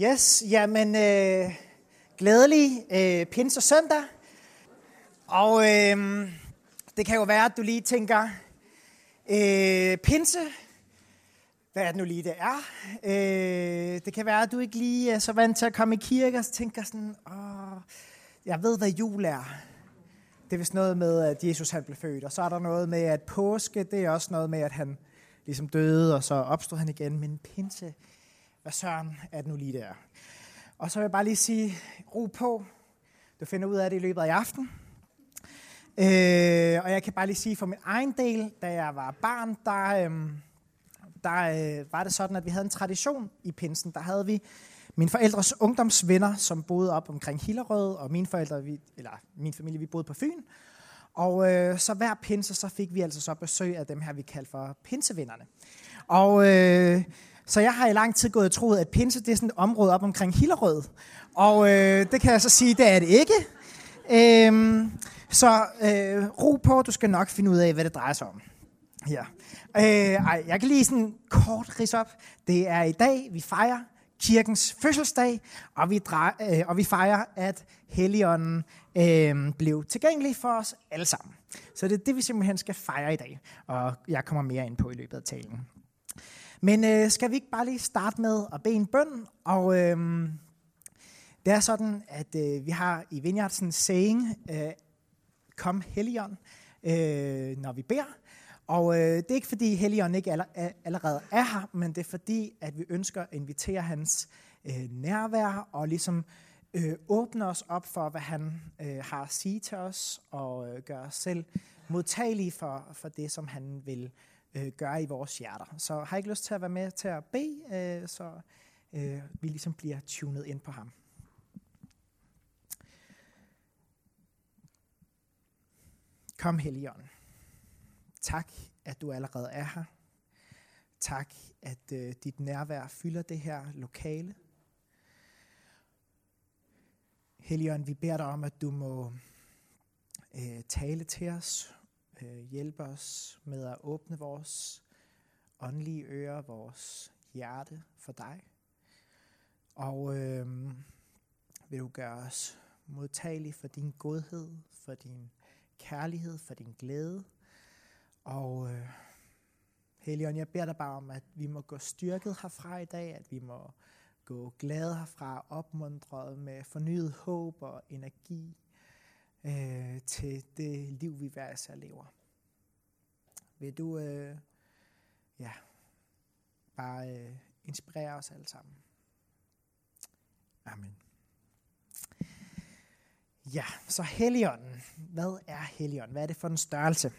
Yes, jamen øh, glædelig øh, pinse søndag. Og øh, det kan jo være, at du lige tænker, øh, pinse, hvad er det nu lige, det er? Øh, det kan være, at du ikke lige er så vant til at komme i kirke, og så tænker sådan, åh, jeg ved, hvad jul er. Det er vist noget med, at Jesus han blev født, og så er der noget med, at påske, det er også noget med, at han ligesom døde, og så opstod han igen. Men pinse, hvad søren er det nu lige der? Og så vil jeg bare lige sige, ro på. Du finder ud af det i løbet af aften. Øh, og jeg kan bare lige sige for min egen del, da jeg var barn, der, øh, der øh, var det sådan, at vi havde en tradition i pinsen. Der havde vi mine forældres ungdomsvenner, som boede op omkring Hillerød, og mine forældre, vi, eller min familie, vi boede på Fyn. Og øh, så hver pinse, så fik vi altså så besøg af dem her, vi kaldte for pinsevennerne. Og øh, så jeg har i lang tid gået og troet, at pinse det er sådan et område op omkring Hillerød. Og øh, det kan jeg så sige, det er det ikke. Øhm, så øh, ro på, du skal nok finde ud af, hvad det drejer sig om. Ja. Øh, ej, jeg kan lige sådan kort ris op. Det er i dag, vi fejrer kirkens fødselsdag, og vi, drej, øh, og vi fejrer, at Helligånden øh, blev tilgængelig for os alle sammen. Så det er det, vi simpelthen skal fejre i dag, og jeg kommer mere ind på i løbet af talen. Men øh, skal vi ikke bare lige starte med at bede en bøn? Og øh, det er sådan, at øh, vi har i Vineyardsen saying, øh, kom Helligånd, øh, når vi beder. Og øh, det er ikke fordi Helligånden ikke aller, allerede er her, men det er fordi, at vi ønsker at invitere hans øh, nærvær og ligesom øh, åbne os op for, hvad han øh, har at sige til os, og øh, gøre os selv modtagelige for, for det, som han vil øh, gøre i vores hjerter. Så har I ikke lyst til at være med til at bede, øh, så øh, vi ligesom bliver tunet ind på ham. Kom, Helligånd. Tak, at du allerede er her. Tak, at øh, dit nærvær fylder det her lokale. Helligånd, vi beder dig om, at du må øh, tale til os, øh, hjælpe os med at åbne vores åndelige ører, vores hjerte for dig. Og øh, vil du gøre os modtagelige for din godhed, for din kærlighed, for din glæde. Og øh, Helion, jeg beder dig bare om, at vi må gå styrket herfra i dag, at vi må gå glade herfra, opmuntret med fornyet håb og energi øh, til det liv, vi hver især lever. Vil du øh, ja, bare øh, inspirere os alle sammen? Amen. Ja, så Helligånden. Hvad er Helligånden? Hvad er det for en størrelse?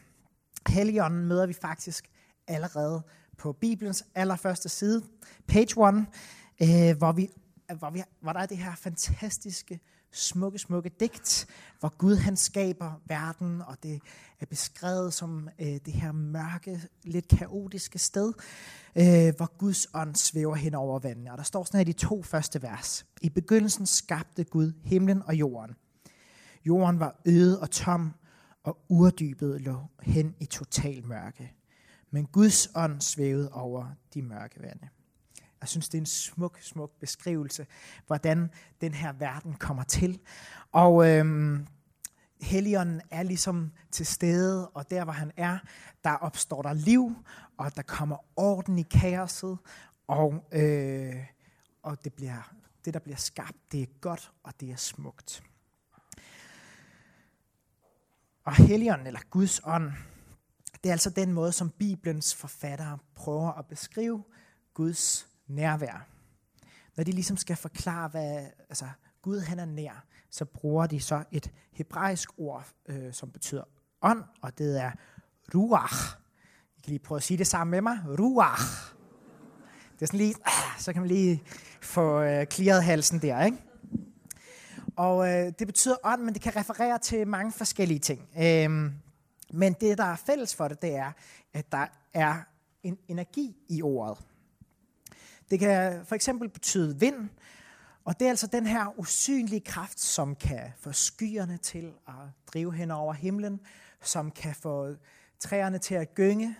Helligånden møder vi faktisk allerede på Bibelens allerførste side, page 1, øh, hvor, vi, hvor, vi, hvor der er det her fantastiske, smukke, smukke digt, hvor Gud han skaber verden, og det er beskrevet som øh, det her mørke, lidt kaotiske sted, øh, hvor Guds ånd svæver hen over vandene. Og der står sådan her i de to første vers. I begyndelsen skabte Gud himlen og jorden. Jorden var øde og tom, og urdybet lå hen i total mørke. Men Guds ånd svævede over de mørke vande. Jeg synes, det er en smuk, smuk beskrivelse, hvordan den her verden kommer til. Og øhm, Helligånden er ligesom til stede, og der hvor han er, der opstår der liv, og der kommer orden i kaoset, og, øh, og det, bliver, det, der bliver skabt, det er godt, og det er smukt. Og Helligånden, eller Guds ånd, det er altså den måde, som Bibelens forfattere prøver at beskrive Guds nærvær. Når de ligesom skal forklare, hvad altså, Gud han er nær, så bruger de så et hebraisk ord, øh, som betyder ånd, og det er ruach. I kan lige prøve at sige det sammen med mig. Ruach. Det er sådan lige, ah, så kan man lige få øh, clearet halsen der, ikke? Og øh, det betyder ånd, men det kan referere til mange forskellige ting. Øhm, men det, der er fælles for det, det er, at der er en energi i ordet. Det kan for eksempel betyde vind, og det er altså den her usynlige kraft, som kan få skyerne til at drive hen over himlen, som kan få træerne til at gynge.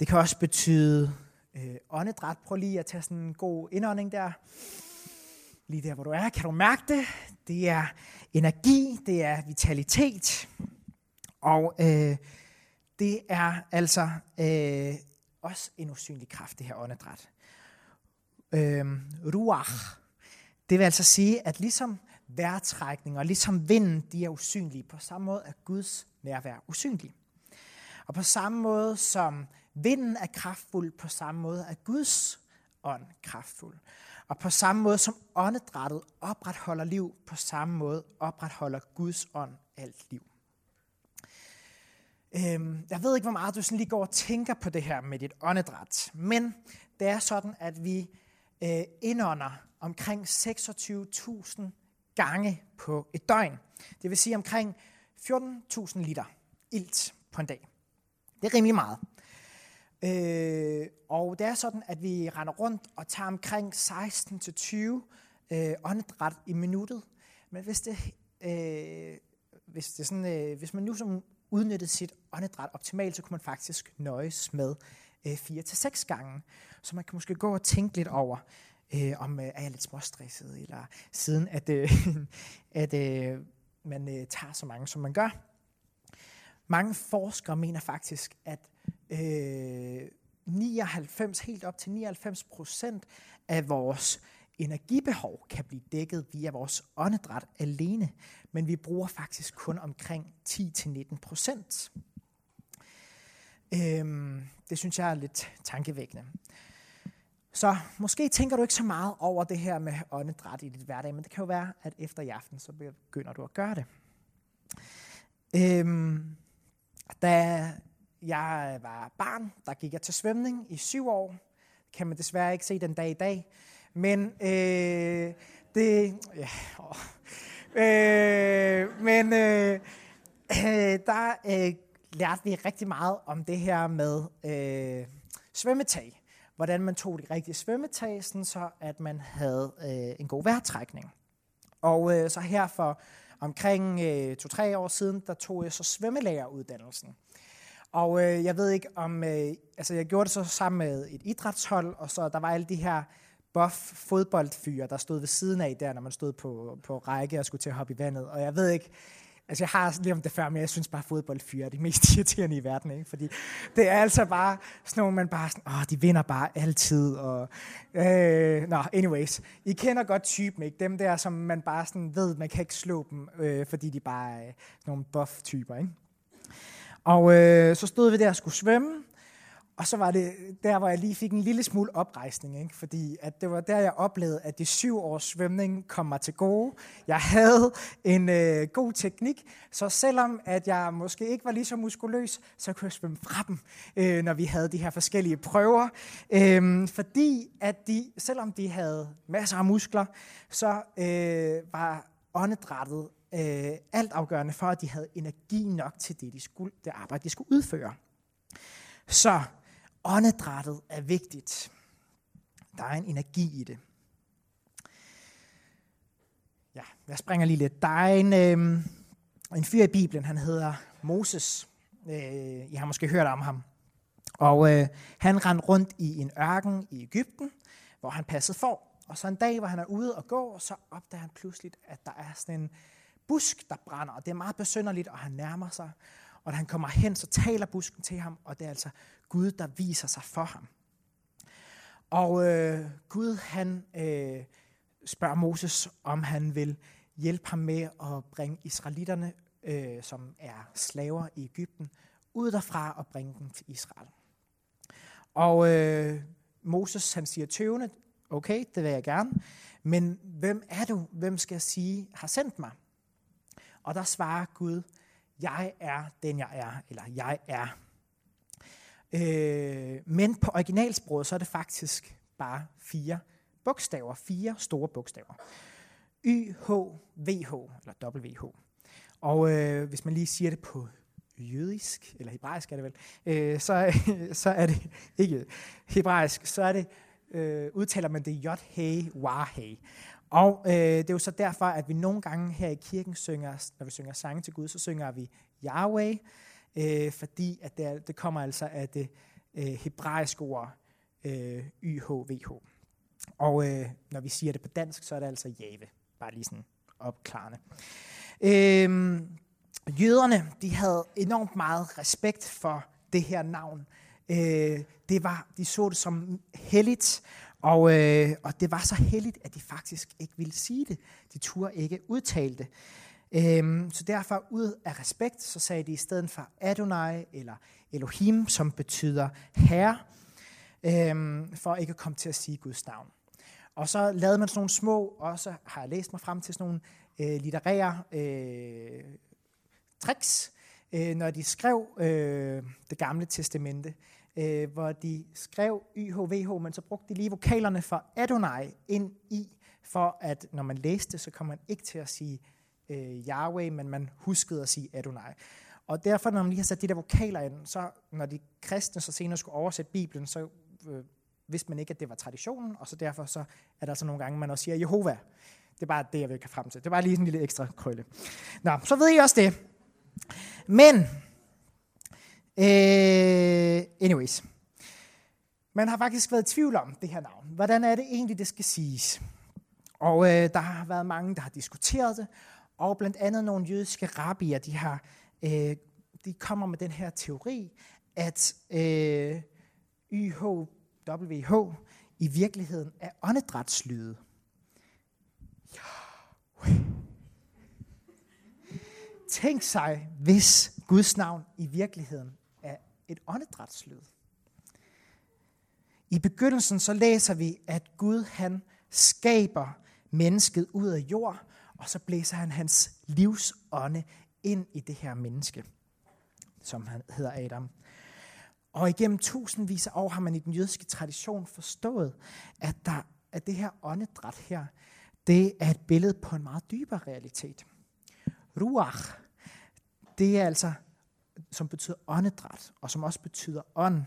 Det kan også betyde øh, åndedræt. Prøv lige at tage sådan en god indånding der. lige der, hvor du er. Kan du mærke det? Det er energi, det er vitalitet, og øh, det er altså øh, også en usynlig kraft, det her åndedræt. Øh, ruach, det vil altså sige, at ligesom vejrtrækning og ligesom vinden, de er usynlige. På samme måde er Guds nærvær usynlig. Og på samme måde som vinden er kraftfuld, på samme måde er Guds ånd kraftfuld. Og på samme måde som åndedrættet opretholder liv, på samme måde opretholder Guds ånd alt liv. Øhm, jeg ved ikke, hvor meget du sådan lige går og tænker på det her med dit åndedræt, men det er sådan, at vi øh, indånder omkring 26.000 gange på et døgn. Det vil sige omkring 14.000 liter ilt på en dag. Det er rimelig meget. Øh, og det er sådan, at vi render rundt og tager omkring 16-20 øh, åndedræt i minuttet. Men hvis, det, øh, hvis, det sådan, øh, hvis man nu som udnyttede sit åndedræt optimalt, så kunne man faktisk nøjes med øh, 4-6 gange. Så man kan måske gå og tænke lidt over, øh, om øh, er jeg lidt småstresset, eller siden at, øh, at øh, man øh, tager så mange, som man gør. Mange forskere mener faktisk, at øh, 99, helt op til 99 procent af vores energibehov kan blive dækket via vores åndedræt alene, men vi bruger faktisk kun omkring 10-19 procent. Øhm, det synes jeg er lidt tankevækkende. Så måske tænker du ikke så meget over det her med åndedræt i dit hverdag, men det kan jo være, at efter i aften, så begynder du at gøre det. Øhm, da jeg var barn, der gik jeg til svømning i syv år. Kan man desværre ikke se den dag i dag. Men øh, det... Ja, åh. Øh, men øh, øh, der øh, lærte vi rigtig meget om det her med øh, svømmetag hvordan man tog de rigtige svømmetag, så at man havde øh, en god vejrtrækning. Og øh, så her for omkring øh, to-tre år siden, der tog jeg så svømmelæreruddannelsen. Og øh, jeg ved ikke om, øh, altså jeg gjorde det så sammen med et idrætshold, og så der var alle de her buff fodboldfyre, der stod ved siden af der, når man stod på, på række og skulle til at hoppe i vandet. Og jeg ved ikke, Altså, jeg har nævnt det før, men jeg synes bare, at fodboldfyre er de mest irriterende i verden. Ikke? Fordi det er altså bare sådan nogle, man bare sådan, åh, de vinder bare altid. Og, øh, nå, anyways. I kender godt typen, ikke? Dem der, som man bare sådan ved, man kan ikke slå dem, øh, fordi de bare er sådan nogle buff-typer, ikke? Og øh, så stod vi der og skulle svømme, og så var det der, hvor jeg lige fik en lille smule oprejsning, ikke? fordi at det var der, jeg oplevede, at de syv års svømning kom mig til gode. Jeg havde en øh, god teknik, så selvom at jeg måske ikke var lige så muskuløs, så kunne jeg svømme fra dem, øh, når vi havde de her forskellige prøver. Øh, fordi at de, selvom de havde masser af muskler, så øh, var åndedrættet øh, alt afgørende for, at de havde energi nok til det, de skulle, det arbejde, de skulle udføre. Så Åndedrættet er vigtigt. Der er en energi i det. Ja, jeg springer lige lidt. Der er en, øh, en fyr i Bibelen, han hedder Moses. Øh, I har måske hørt om ham. Og øh, han rendte rundt i en ørken i Ægypten, hvor han passede for. Og så en dag, hvor han er ude og gå, så opdager han pludselig, at der er sådan en busk, der brænder. Og det er meget besynderligt, og han nærmer sig. Og da han kommer hen, så taler busken til ham, og det er altså Gud, der viser sig for ham. Og øh, Gud, han øh, spørger Moses, om han vil hjælpe ham med at bringe israelitterne, øh, som er slaver i Ægypten, ud derfra og bringe dem til Israel. Og øh, Moses, han siger tøvende, okay, det vil jeg gerne, men hvem er du? Hvem skal jeg sige har sendt mig? Og der svarer Gud, jeg er den, jeg er, eller jeg er. Øh, men på originalsproget, så er det faktisk bare fire bogstaver, fire store bogstaver. Y, H, V, H, eller WH. Og øh, hvis man lige siger det på jødisk, eller hebraisk er det vel, øh, så, så er det ikke hebraisk, så er det, øh, udtaler man det J-He, Wah-He. Og øh, det er jo så derfor, at vi nogle gange her i kirken synger, når vi synger sange til Gud, så synger vi Yahweh, øh, fordi at det, er, det kommer altså af det øh, hebraiske ord øh, YHVH. Og øh, når vi siger det på dansk, så er det altså Jave. Bare lige sådan opklarende. Øh, jøderne, de havde enormt meget respekt for det her navn. Øh, det var, de så det som helligt, og, øh, og det var så helligt, at de faktisk ikke ville sige det. De turde ikke udtale det. Øhm, så derfor ud af respekt, så sagde de i stedet for Adonai eller Elohim, som betyder herre, øhm, for ikke at komme til at sige Guds navn. Og så lavede man sådan nogle små, også har jeg læst mig frem til sådan nogle øh, litterære øh, tricks, øh, når de skrev øh, det gamle testamente, øh, hvor de skrev YHVH, men så brugte de lige vokalerne for Adonai ind i, for at når man læste, så kom man ikke til at sige øh, Yahweh, men man huskede at sige Adonai. Og derfor, når man lige har sat de der vokaler ind, så når de kristne så senere skulle oversætte Bibelen, så øh, vidste man ikke, at det var traditionen, og så derfor så er der så nogle gange, man også siger Jehova. Det er bare det, jeg vil frem til. Det var lige sådan en lille ekstra krølle. Nå, så ved I også det. Men, øh, anyways, man har faktisk været i tvivl om det her navn. Hvordan er det egentlig, det skal siges? Og øh, der har været mange, der har diskuteret det, og blandt andet nogle jødiske rabbier, de, har, øh, de kommer med den her teori, at øh, YHWH i virkeligheden er åndedrætslyde. Tænk sig, hvis Guds navn i virkeligheden er et åndedrætslyd. I begyndelsen så læser vi, at Gud han skaber mennesket ud af jord, og så blæser han hans livsånde ind i det her menneske, som han hedder Adam. Og igennem tusindvis af år har man i den jødiske tradition forstået, at, der, at det her åndedræt her, det er et billede på en meget dybere realitet. Ruach, det er altså, som betyder åndedræt, og som også betyder ånd.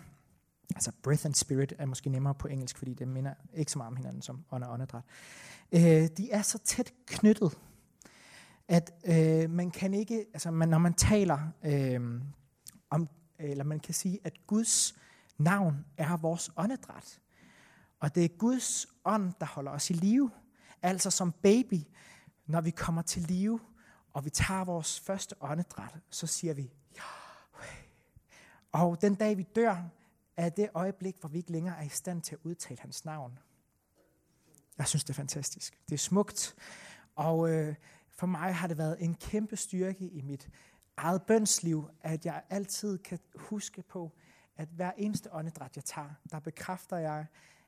Altså breath and spirit er måske nemmere på engelsk, fordi det minder ikke så meget om hinanden som ånd og åndedræt. Øh, de er så tæt knyttet, at øh, man kan ikke, altså man, når man taler øh, om, eller man kan sige, at Guds navn er vores åndedræt. Og det er Guds ånd, der holder os i live. Altså som baby, når vi kommer til live, og vi tager vores første åndedræt, så siger vi, ja. Og den dag vi dør, er det øjeblik, hvor vi ikke længere er i stand til at udtale hans navn. Jeg synes, det er fantastisk. Det er smukt. Og øh, for mig har det været en kæmpe styrke i mit eget bønsliv, at jeg altid kan huske på, at hver eneste åndedræt, jeg tager, der bekræfter jeg,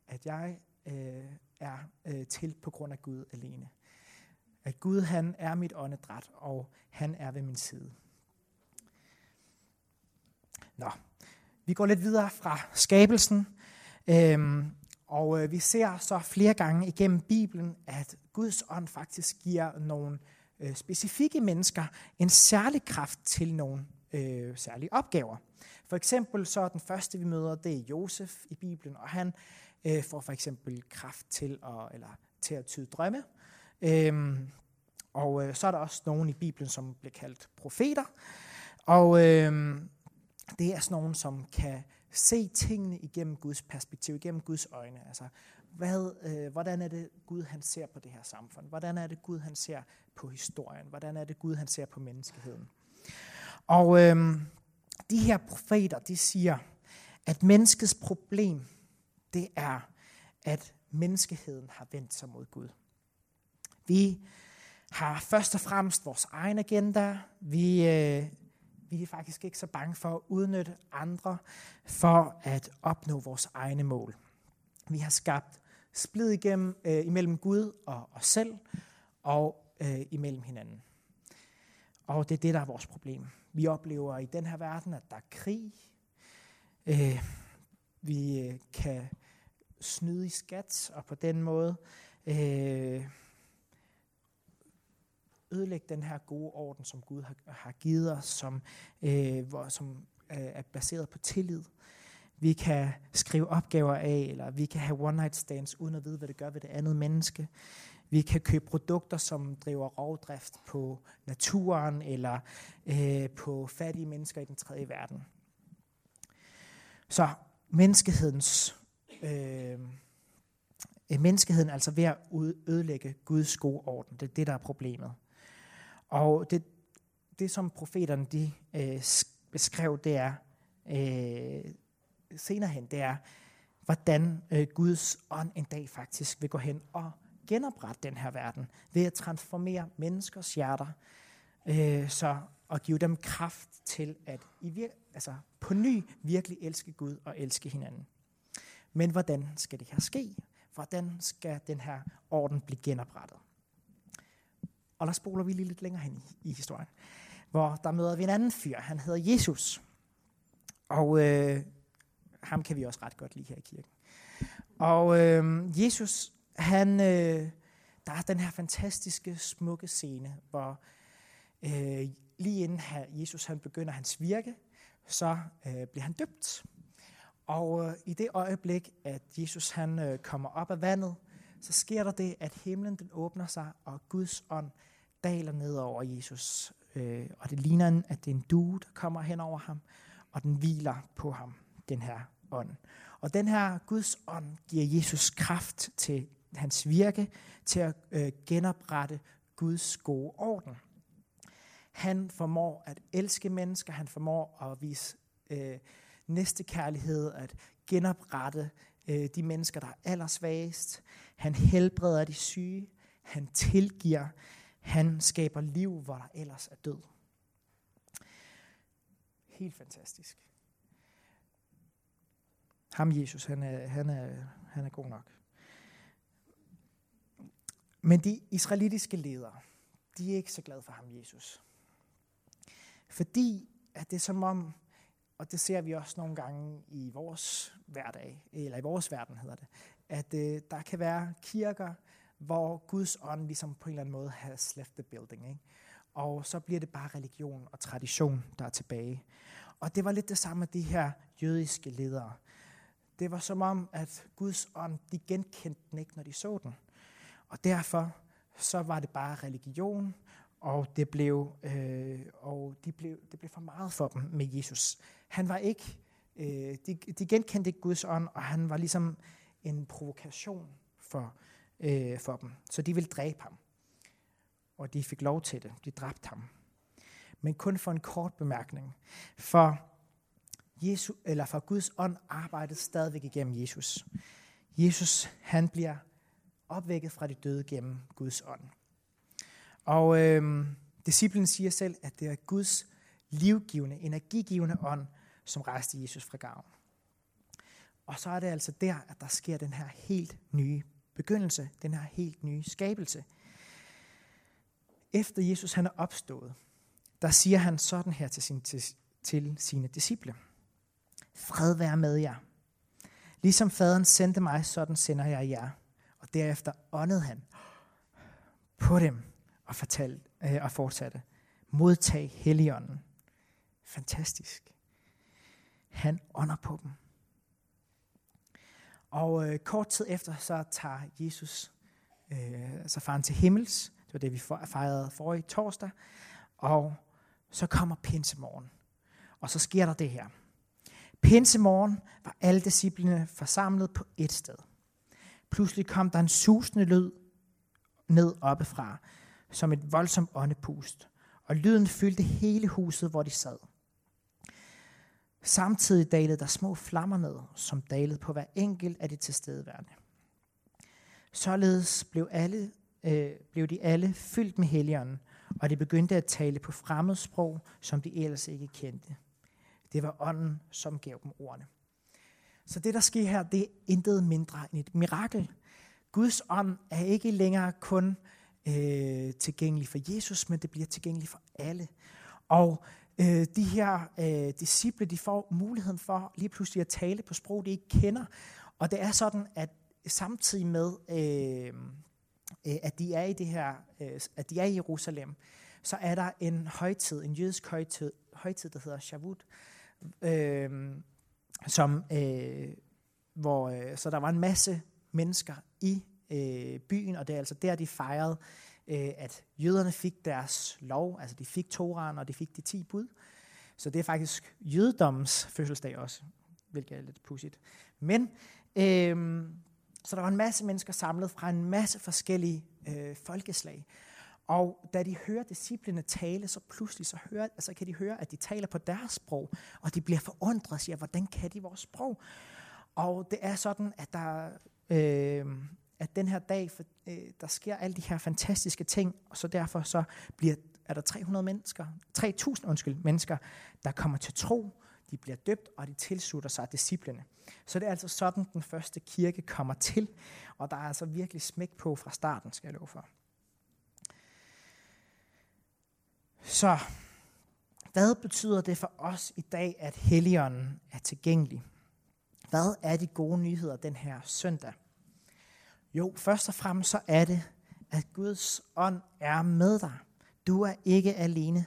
at jeg øh, er øh, til på grund af Gud alene. At Gud han er mit åndedræt, og han er ved min side. Nå, vi går lidt videre fra skabelsen, øhm, og øh, vi ser så flere gange igennem Bibelen, at Guds ånd faktisk giver nogle øh, specifikke mennesker en særlig kraft til nogle øh, særlige opgaver. For eksempel så er den første, vi møder, det er Josef i Bibelen, og han øh, får for eksempel kraft til at, eller, til at tyde drømme. Øhm, og øh, så er der også nogen i Bibelen, som bliver kaldt profeter. Og øh, det er sådan nogen, som kan se tingene igennem Guds perspektiv, igennem Guds øjne. Altså, hvad, øh, hvordan er det Gud, han ser på det her samfund? Hvordan er det Gud, han ser på historien? Hvordan er det Gud, han ser på menneskeheden? Og øh, de her profeter, de siger, at menneskets problem, det er, at menneskeheden har vendt sig mod Gud. Vi har først og fremmest vores egen agenda. Vi, øh, vi er faktisk ikke så bange for at udnytte andre for at opnå vores egne mål. Vi har skabt splid igennem, øh, imellem Gud og os selv, og øh, imellem hinanden. Og det er det, der er vores problem. Vi oplever i den her verden, at der er krig. Øh, vi øh, kan snyde i skat, og på den måde øh, ødelægge den her gode orden, som Gud har, har givet os, som, øh, hvor, som øh, er baseret på tillid. Vi kan skrive opgaver af, eller vi kan have one night stands, uden at vide, hvad det gør ved det andet menneske. Vi kan købe produkter, som driver rovdrift på naturen, eller øh, på fattige mennesker i den tredje verden. Så menneskehedens øh, menneskeheden menneskeheden altså ved at ødelægge Guds gode orden. Det er det, der er problemet. Og det, det som profeterne de, øh, beskrev, det er øh, senere hen, det er, hvordan øh, Guds ånd en dag faktisk vil gå hen og genoprette den her verden ved at transformere menneskers hjerter, øh, så og give dem kraft til at i vir- altså på ny virkelig elske Gud og elske hinanden. Men hvordan skal det her ske? Hvordan skal den her orden blive genoprettet? Og der spoler vi lige lidt længere hen i, i historien, hvor der møder vi en anden fyr. Han hedder Jesus. Og øh, ham kan vi også ret godt lide her i kirken. Og øh, Jesus, han, øh, der er den her fantastiske, smukke scene, hvor øh, lige inden her, Jesus han begynder hans virke, så øh, bliver han døbt. Og øh, i det øjeblik, at Jesus han øh, kommer op af vandet, så sker der det, at himlen den åbner sig, og Guds ånd daler ned over Jesus. Øh, og det ligner, at det er en due, der kommer hen over ham, og den hviler på ham, den her ånd. Og den her Guds ånd giver Jesus kraft til hans virke, til at øh, genoprette Guds gode orden. Han formår at elske mennesker, han formår at vise øh, næste kærlighed, at genoprette øh, de mennesker, der er allersvagest. Han helbreder de syge, han tilgiver, han skaber liv, hvor der ellers er død. Helt fantastisk. Ham Jesus, han er, han er, han er god nok. Men de israelitiske ledere, de er ikke så glade for ham, Jesus. Fordi at det er som om, og det ser vi også nogle gange i vores hverdag, eller i vores verden hedder det, at øh, der kan være kirker, hvor Guds ånd ligesom på en eller anden måde har left the building. Ikke? Og så bliver det bare religion og tradition, der er tilbage. Og det var lidt det samme med de her jødiske ledere. Det var som om, at Guds ånd, de genkendte den ikke, når de så den. Og derfor så var det bare religion, og det blev, øh, og de blev, det blev for meget for dem med Jesus. Han var ikke, øh, de, de genkendte ikke Guds ånd, og han var ligesom en provokation for, øh, for dem. Så de ville dræbe ham. Og de fik lov til det. De dræbte ham. Men kun for en kort bemærkning. For, Jesu, eller for Guds ånd arbejdede stadigvæk igennem Jesus. Jesus, han bliver opvækket fra de døde gennem Guds ånd. Og øh, disciplen siger selv, at det er Guds livgivende, energigivende ånd, som rejste Jesus fra graven. Og så er det altså der, at der sker den her helt nye begyndelse, den her helt nye skabelse. Efter Jesus han er opstået, der siger han sådan her til, sin, til, til sine disciple. Fred være med jer. Ligesom faderen sendte mig, sådan sender jeg jer. Og derefter åndede han på dem og, fortalte, øh, og fortsatte. Modtag Helligånden. Fantastisk. Han ånder på dem. Og øh, kort tid efter, så tager Jesus, øh, så faren til himmels. Det var det, vi fejrede forrige torsdag. Og så kommer pinsemorgen. Og så sker der det her. Pinsemorgen var alle disciplene forsamlet på et sted. Pludselig kom der en susende lyd ned oppefra, som et voldsomt åndepust, og lyden fyldte hele huset, hvor de sad. Samtidig dalede der små flammer ned, som dalede på hver enkelt af de tilstedeværende. Således blev, alle, øh, blev de alle fyldt med helligånden, og de begyndte at tale på fremmedsprog, som de ellers ikke kendte. Det var ånden, som gav dem ordene. Så det, der sker her, det er intet mindre end et mirakel. Guds ånd er ikke længere kun øh, tilgængelig for Jesus, men det bliver tilgængeligt for alle. Og øh, de her øh, disciple, de får muligheden for lige pludselig at tale på sprog, de ikke kender. Og det er sådan, at samtidig med, øh, øh, at de er i det her, øh, at de er i Jerusalem, så er der en højtid, en jødisk højtid, højtid der hedder Shavuot, øh, som, øh, hvor, øh, så der var en masse mennesker i øh, byen, og det er altså der, de fejrede, øh, at jøderne fik deres lov, altså de fik Toraen, og de fik de ti bud. Så det er faktisk jødedommens fødselsdag også, hvilket er lidt pudsigt. Men øh, Så der var en masse mennesker samlet fra en masse forskellige øh, folkeslag. Og da de hører disciplene tale, så pludselig så, hører, altså kan de høre, at de taler på deres sprog, og de bliver forundret og siger, hvordan kan de vores sprog? Og det er sådan, at der øh, at den her dag, for, øh, der sker alle de her fantastiske ting, og så derfor så bliver, er der 300 mennesker, 3000 undskyld, mennesker, der kommer til tro, de bliver døbt, og de tilslutter sig disciplene. Så det er altså sådan, den første kirke kommer til, og der er altså virkelig smæk på fra starten, skal jeg love for. Så hvad betyder det for os i dag, at Helligånden er tilgængelig? Hvad er de gode nyheder den her søndag? Jo, først og fremmest så er det, at Guds ånd er med dig. Du er ikke alene.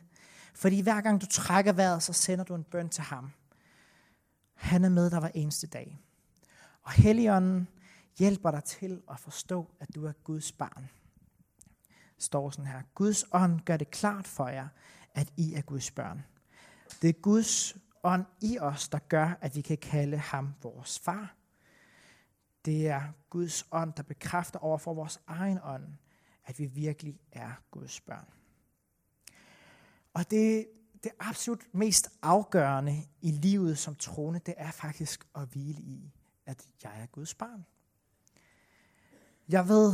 Fordi hver gang du trækker vejret, så sender du en bøn til ham. Han er med dig hver eneste dag. Og Helligånden hjælper dig til at forstå, at du er Guds barn. Det står sådan her. Guds ånd gør det klart for jer, at I er Guds børn. Det er Guds ånd i os, der gør, at vi kan kalde ham vores far. Det er Guds ånd, der bekræfter over for vores egen ånd, at vi virkelig er Guds børn. Og det, det absolut mest afgørende i livet som troende, det er faktisk at hvile i, at jeg er Guds barn. Jeg ved,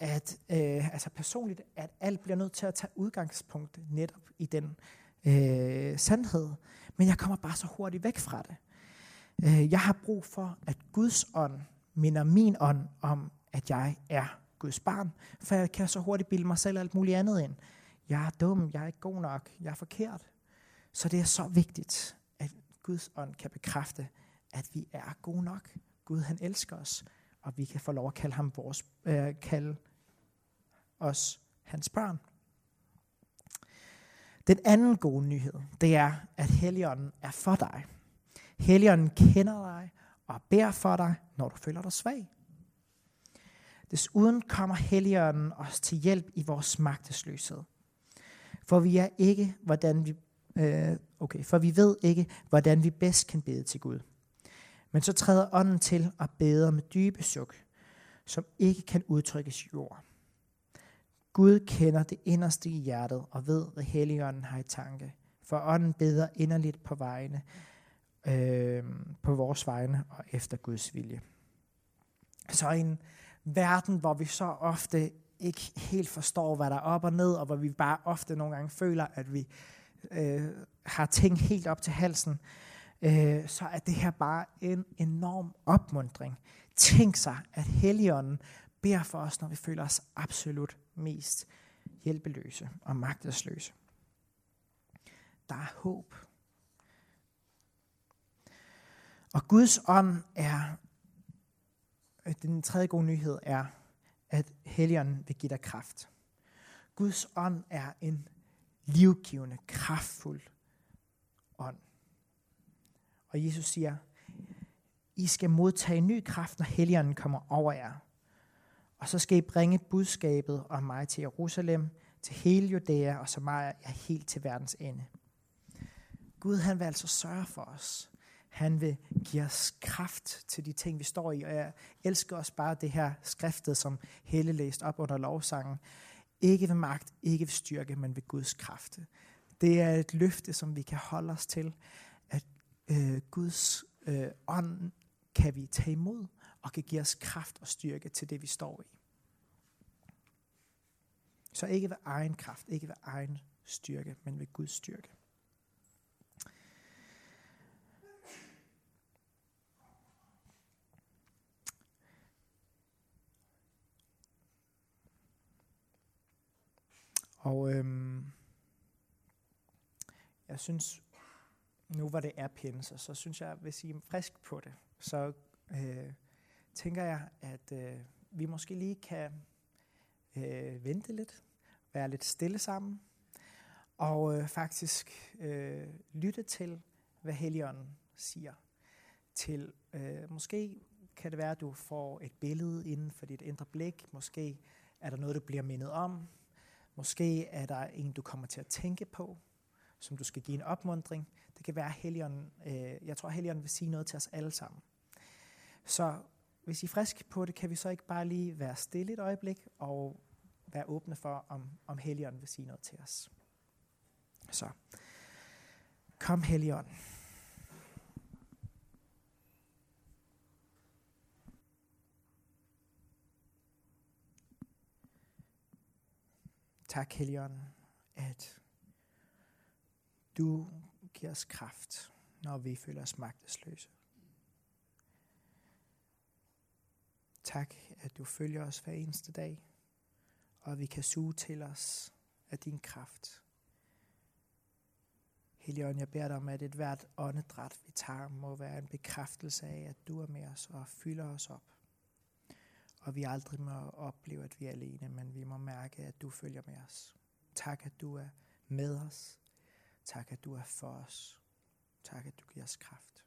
at øh, altså personligt, at alt bliver nødt til at tage udgangspunkt netop i den øh, sandhed. Men jeg kommer bare så hurtigt væk fra det. Øh, jeg har brug for, at Guds ånd minder min ånd om, at jeg er Guds barn. For jeg kan så hurtigt bilde mig selv alt muligt andet ind. Jeg er dum, jeg er ikke god nok, jeg er forkert. Så det er så vigtigt, at Guds ånd kan bekræfte, at vi er gode nok. Gud han elsker os, og vi kan få lov at kalde, ham vores, øh, kalde os hans børn. Den anden gode nyhed, det er, at Helligånden er for dig. Helligånden kender dig og beder for dig, når du føler dig svag. Desuden kommer Helligånden os til hjælp i vores magtesløshed. For vi er ikke, hvordan vi, øh, okay, for vi ved ikke, hvordan vi bedst kan bede til Gud. Men så træder ånden til og beder med dybe suk, som ikke kan udtrykkes i jord. Gud kender det inderste i hjertet og ved, hvad Helligånden har i tanke. For ånden beder inderligt på vegne, øh, på vores vegne og efter Guds vilje. Så i en verden, hvor vi så ofte ikke helt forstår, hvad der er op og ned, og hvor vi bare ofte nogle gange føler, at vi øh, har ting helt op til halsen, øh, så er det her bare en enorm opmundring. Tænk sig, at Helligånden beder for os, når vi føler os absolut mest hjælpeløse og magtesløse. Der er håb. Og Guds ånd er, den tredje gode nyhed er, at Helligånden vil give dig kraft. Guds ånd er en livgivende, kraftfuld ånd. Og Jesus siger, I skal modtage ny kraft, når Helligånden kommer over jer. Og så skal I bringe budskabet om mig til Jerusalem, til hele Judæa og Samaria, ja, helt til verdens ende. Gud han vil altså sørge for os. Han vil give os kraft til de ting, vi står i. Og jeg elsker også bare det her skriftet, som Helle læste op under lovsangen. Ikke ved magt, ikke ved styrke, men ved Guds kraft. Det er et løfte, som vi kan holde os til, at øh, Guds øh, ånd kan vi tage imod, og kan give os kraft og styrke til det, vi står i. Så ikke ved egen kraft, ikke ved egen styrke, men ved Guds styrke. Og øhm, jeg synes, nu hvor det er pinser, så synes jeg, hvis I er frisk på det, så øh, tænker jeg, at øh, vi måske lige kan øh, vente lidt, være lidt stille sammen, og øh, faktisk øh, lytte til, hvad Helligånden siger. Til øh, måske kan det være, at du får et billede inden for dit indre blik. Måske er der noget, du bliver mindet om. Måske er der en, du kommer til at tænke på, som du skal give en opmundring. Det kan være, at øh, jeg tror, Helion vil sige noget til os alle sammen. Så hvis I er friske på det, kan vi så ikke bare lige være stille et øjeblik og være åbne for, om, om Helion vil sige noget til os. Så, kom Helion. Tak, Helligånd, at du giver os kraft, når vi føler os magtesløse. Tak, at du følger os hver eneste dag, og at vi kan suge til os af din kraft. Helligånd, jeg beder dig om, at et hvert åndedræt, vi tager, må være en bekræftelse af, at du er med os og fylder os op. Og vi aldrig må opleve, at vi er alene, men vi må mærke, at du følger med os. Tak, at du er med os. Tak, at du er for os. Tak, at du giver os kraft.